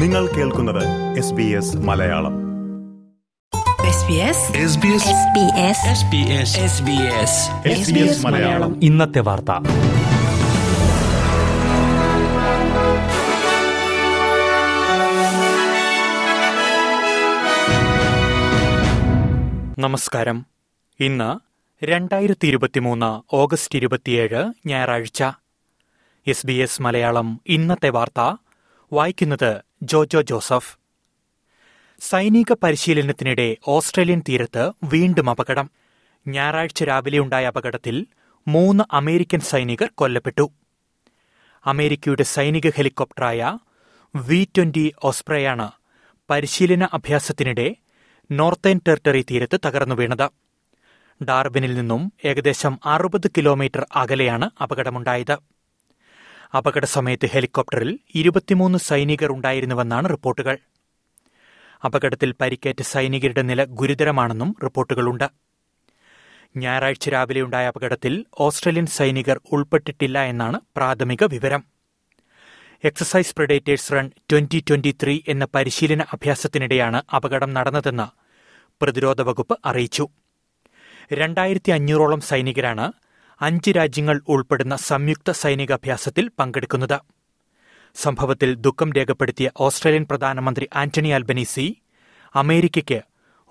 നിങ്ങൾ കേൾക്കുന്നത് S B S Malayalam. SBS Malayalam. ഇന്നത്തെ വാർത്ത. നമസ്കാരം. ഇന്ന് രണ്ടായിരത്തി ഇരുപത്തിമൂന്ന് ഓഗസ്റ്റ് ഇരുപത്തിയേഴ് ഞായറാഴ്ച. എസ് ബി എസ് മലയാളം ഇന്നത്തെ വാർത്ത വായിക്കുന്നത് ജോജോ ജോസഫ്. സൈനിക പരിശീലനത്തിനിടെ ഓസ്ട്രേലിയൻ തീരത്ത് വീണ്ടും അപകടം. ഞായറാഴ്ച രാവിലെ ഉണ്ടായ അപകടത്തിൽ മൂന്ന് അമേരിക്കൻ സൈനികർ കൊല്ലപ്പെട്ടു. അമേരിക്കയുടെ സൈനിക ഹെലികോപ്റ്ററായ വി ട്വന്റി ഓസ്പ്രയാണ് പരിശീലന അഭ്യാസത്തിനിടെ നോർത്തേൺ ടെറിട്ടറി തീരത്ത് തകർന്നു വീണത്. ഡാർബിനിൽ നിന്നും ഏകദേശം അറുപത് കിലോമീറ്റർ അകലെയാണ് അപകടമുണ്ടായത്. അപകട സമയത്ത് ഹെലികോപ്റ്ററിൽ ഇരുപത്തിമൂന്ന് സൈനികർ ഉണ്ടായിരുന്നുവെന്നാണ് റിപ്പോർട്ടുകൾ. അപകടത്തിൽ പരിക്കേറ്റ സൈനികരുടെ നില ഗുരുതരമാണെന്നും റിപ്പോർട്ടുകളുണ്ട്. ഞായറാഴ്ച രാവിലെയുണ്ടായ അപകടത്തിൽ ഓസ്ട്രേലിയൻ സൈനികർ ഉൾപ്പെട്ടിട്ടില്ല എന്നാണ് പ്രാഥമിക വിവരം. Exercise predators run twenty twenty three എന്ന പരിശീലന അഭ്യാസത്തിനിടെയാണ് അപകടം നടന്നതെന്ന് പ്രതിരോധ വകുപ്പ് അറിയിച്ചു. രണ്ടായിരത്തി അഞ്ഞൂറോളം സൈനികരാണ് അഞ്ച് രാജ്യങ്ങൾ ഉൾപ്പെടുന്ന സംയുക്ത സൈനികാഭ്യാസത്തിൽ പങ്കെടുക്കുന്നത്. സംഭവത്തിൽ ദുഃഖം രേഖപ്പെടുത്തിയ ഓസ്ട്രേലിയൻ പ്രധാനമന്ത്രി ആന്റണി അൽബനീസി അമേരിക്കയ്ക്ക്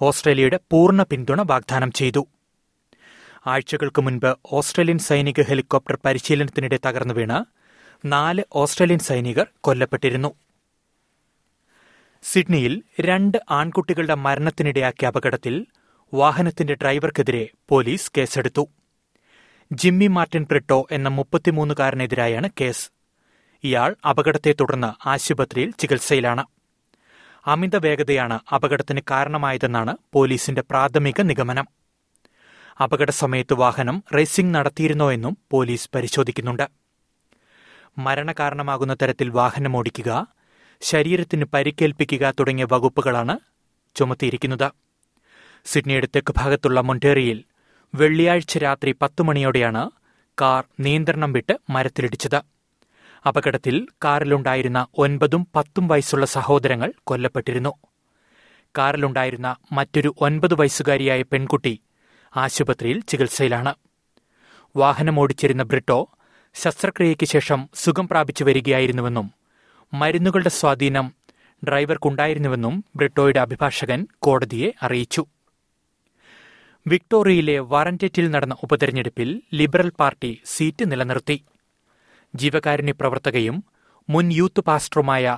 ഓസ്ട്രേലിയയുടെ പൂർണ പിന്തുണ വാഗ്ദാനം ചെയ്തു. ആഴ്ചകൾക്ക് മുൻപ് ഓസ്ട്രേലിയൻ സൈനിക ഹെലികോപ്റ്റർ പരിശീലനത്തിനിടെ തകർന്നു വീണ് നാല് ഓസ്ട്രേലിയൻ സൈനികർ കൊല്ലപ്പെട്ടിരുന്നു. സിഡ്നിയിൽ രണ്ട് ആൺകുട്ടികളുടെ മരണത്തിനിടയാക്കിയ അപകടത്തിൽ വാഹനത്തിന്റെ ഡ്രൈവർക്കെതിരെ പോലീസ് കേസെടുത്തു. ജിമ്മി മാർട്ടിൻ പ്രിട്ടോ എന്ന മുപ്പത്തിമൂന്നുകാരനെതിരായാണ് കേസ്. ഇയാൾ അപകടത്തെ തുടർന്ന് ആശുപത്രിയിൽ ചികിത്സയിലാണ്. അമിത വേഗതയാണ് അപകടത്തിന് കാരണമായതെന്നാണ് പോലീസിന്റെ പ്രാഥമിക നിഗമനം. അപകട സമയത്ത് വാഹനം റേസിംഗ് നടത്തിയിരുന്നോ എന്നും പോലീസ് പരിശോധിക്കുന്നുണ്ട്. മരണകാരണമാകുന്ന തരത്തിൽ വാഹനം ഓടിക്കുക ശരീരത്തിന് പരിക്കേൽപ്പിക്കുക തുടങ്ങിയ വകുപ്പുകളാണ് ചുമത്തിയിരിക്കുന്നത്. സിഡ്നിയുടെ തെക്ക് ഭാഗത്തുള്ള മൊണ്ടേറിയിൽ വെള്ളിയാഴ്ച രാത്രി പത്തു മണിയോടെയാണ് കാർ നിയന്ത്രണം വിട്ട് മരത്തിലിടിച്ചത്. അപകടത്തിൽ കാറിലുണ്ടായിരുന്ന ഒൻപതും പത്തും വയസ്സുള്ള സഹോദരങ്ങൾ കൊല്ലപ്പെട്ടിരുന്നു. കാറിലുണ്ടായിരുന്ന മറ്റൊരു ഒൻപത് വയസ്സുകാരിയായ പെൺകുട്ടി ആശുപത്രിയിൽ ചികിത്സയിലാണ്. വാഹനമോടിച്ചിരുന്ന ബ്രിട്ടോ ശസ്ത്രക്രിയയ്ക്ക് ശേഷം സുഖം പ്രാപിച്ചു വരികയായിരുന്നുവെന്നും മരുന്നുകളുടെ സ്വാധീനം ഡ്രൈവർക്കുണ്ടായിരുന്നുവെന്നും ബ്രിട്ടോയുടെ അഭിഭാഷകൻ കോടതിയെ അറിയിച്ചു. വിക്ടോറിയയിലെ വാറന്റേറ്റിൽ നടന്ന ഉപതെരഞ്ഞെടുപ്പിൽ ലിബറൽ പാർട്ടി സീറ്റ് നിലനിർത്തി. ജീവകാരുണ്യ പ്രവർത്തകയും മുൻ യൂത്ത് പാസ്റ്ററുമായ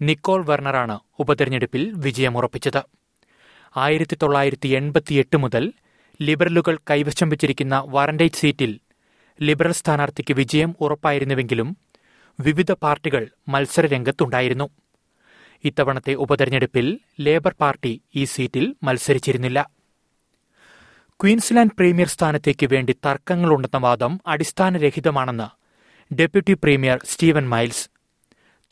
നിക്കോൾ വെർണറാണ് ഉപതെരഞ്ഞെടുപ്പിൽ വിജയമുറപ്പിച്ചത്. ആയിരത്തി തൊള്ളായിരത്തി എൺപത്തിയെട്ട് മുതൽ ലിബറലുകൾ കൈവശം വച്ചിരിക്കുന്ന വാറന്റേറ്റ് സീറ്റിൽ ലിബറൽ സ്ഥാനാർത്ഥിക്ക് വിജയം ഉറപ്പായിരുന്നുവെങ്കിലും വിവിധ പാർട്ടികൾ മത്സരരംഗത്തുണ്ടായിരുന്നു. ഇത്തവണത്തെ ഉപതെരഞ്ഞെടുപ്പിൽ ലേബർ പാർട്ടി ഈ സീറ്റിൽ മത്സരിച്ചിരുന്നില്ല. ക്വീൻസ്ലാൻഡ് പ്രീമിയർ സ്ഥാനത്തേക്ക് വേണ്ടി തർക്കങ്ങളുണ്ടെന്ന വാദം അടിസ്ഥാനരഹിതമാണെന്ന് ഡെപ്യൂട്ടി പ്രീമിയർ സ്റ്റീവൻ മൈൽസ്.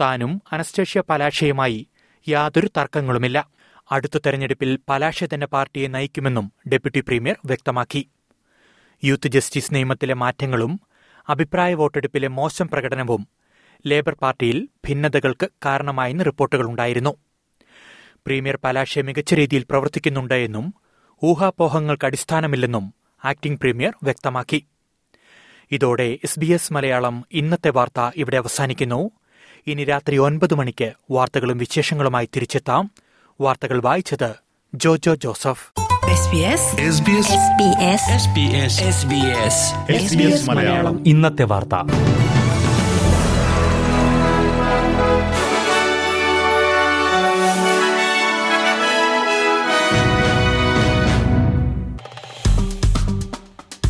താനും അനസ്റ്റേഷ്യ പലാഷയുമായി യാതൊരു തർക്കങ്ങളുമില്ല. അടുത്ത തെരഞ്ഞെടുപ്പിൽ പലാഷ തന്നെ പാർട്ടിയെ നയിക്കുമെന്നും ഡെപ്യൂട്ടി പ്രീമിയർ വ്യക്തമാക്കി. യൂത്ത് ജസ്റ്റിസ് നിയമത്തിലെ മാറ്റങ്ങളും അഭിപ്രായ വോട്ടെടുപ്പിലെ മോശം പ്രകടനവും ലേബർ പാർട്ടിയിൽ ഭിന്നതകൾക്ക് കാരണമായെന്ന് റിപ്പോർട്ടുകളുണ്ടായിരുന്നു. പ്രീമിയർ പലാഷെ മികച്ച രീതിയിൽ പ്രവർത്തിക്കുന്നുണ്ട് എന്നും ഊഹാപോഹങ്ങൾക്ക് അടിസ്ഥാനമില്ലെന്നും ആക്ടിംഗ് പ്രീമിയർ വ്യക്തമാക്കി. ഇതോടെ എസ് ബി എസ് മലയാളം ഇന്നത്തെ വാർത്ത ഇവിടെ അവസാനിക്കുന്നു. ഇനി രാത്രി ഒൻപത് മണിക്ക് വാർത്തകളും വിശേഷങ്ങളുമായി തിരിച്ചെത്താം. വാർത്തകൾ വായിച്ചത് ജോജോ ജോസഫ്. SBS മലയാളം. ഇന്നത്തെ വാർത്ത.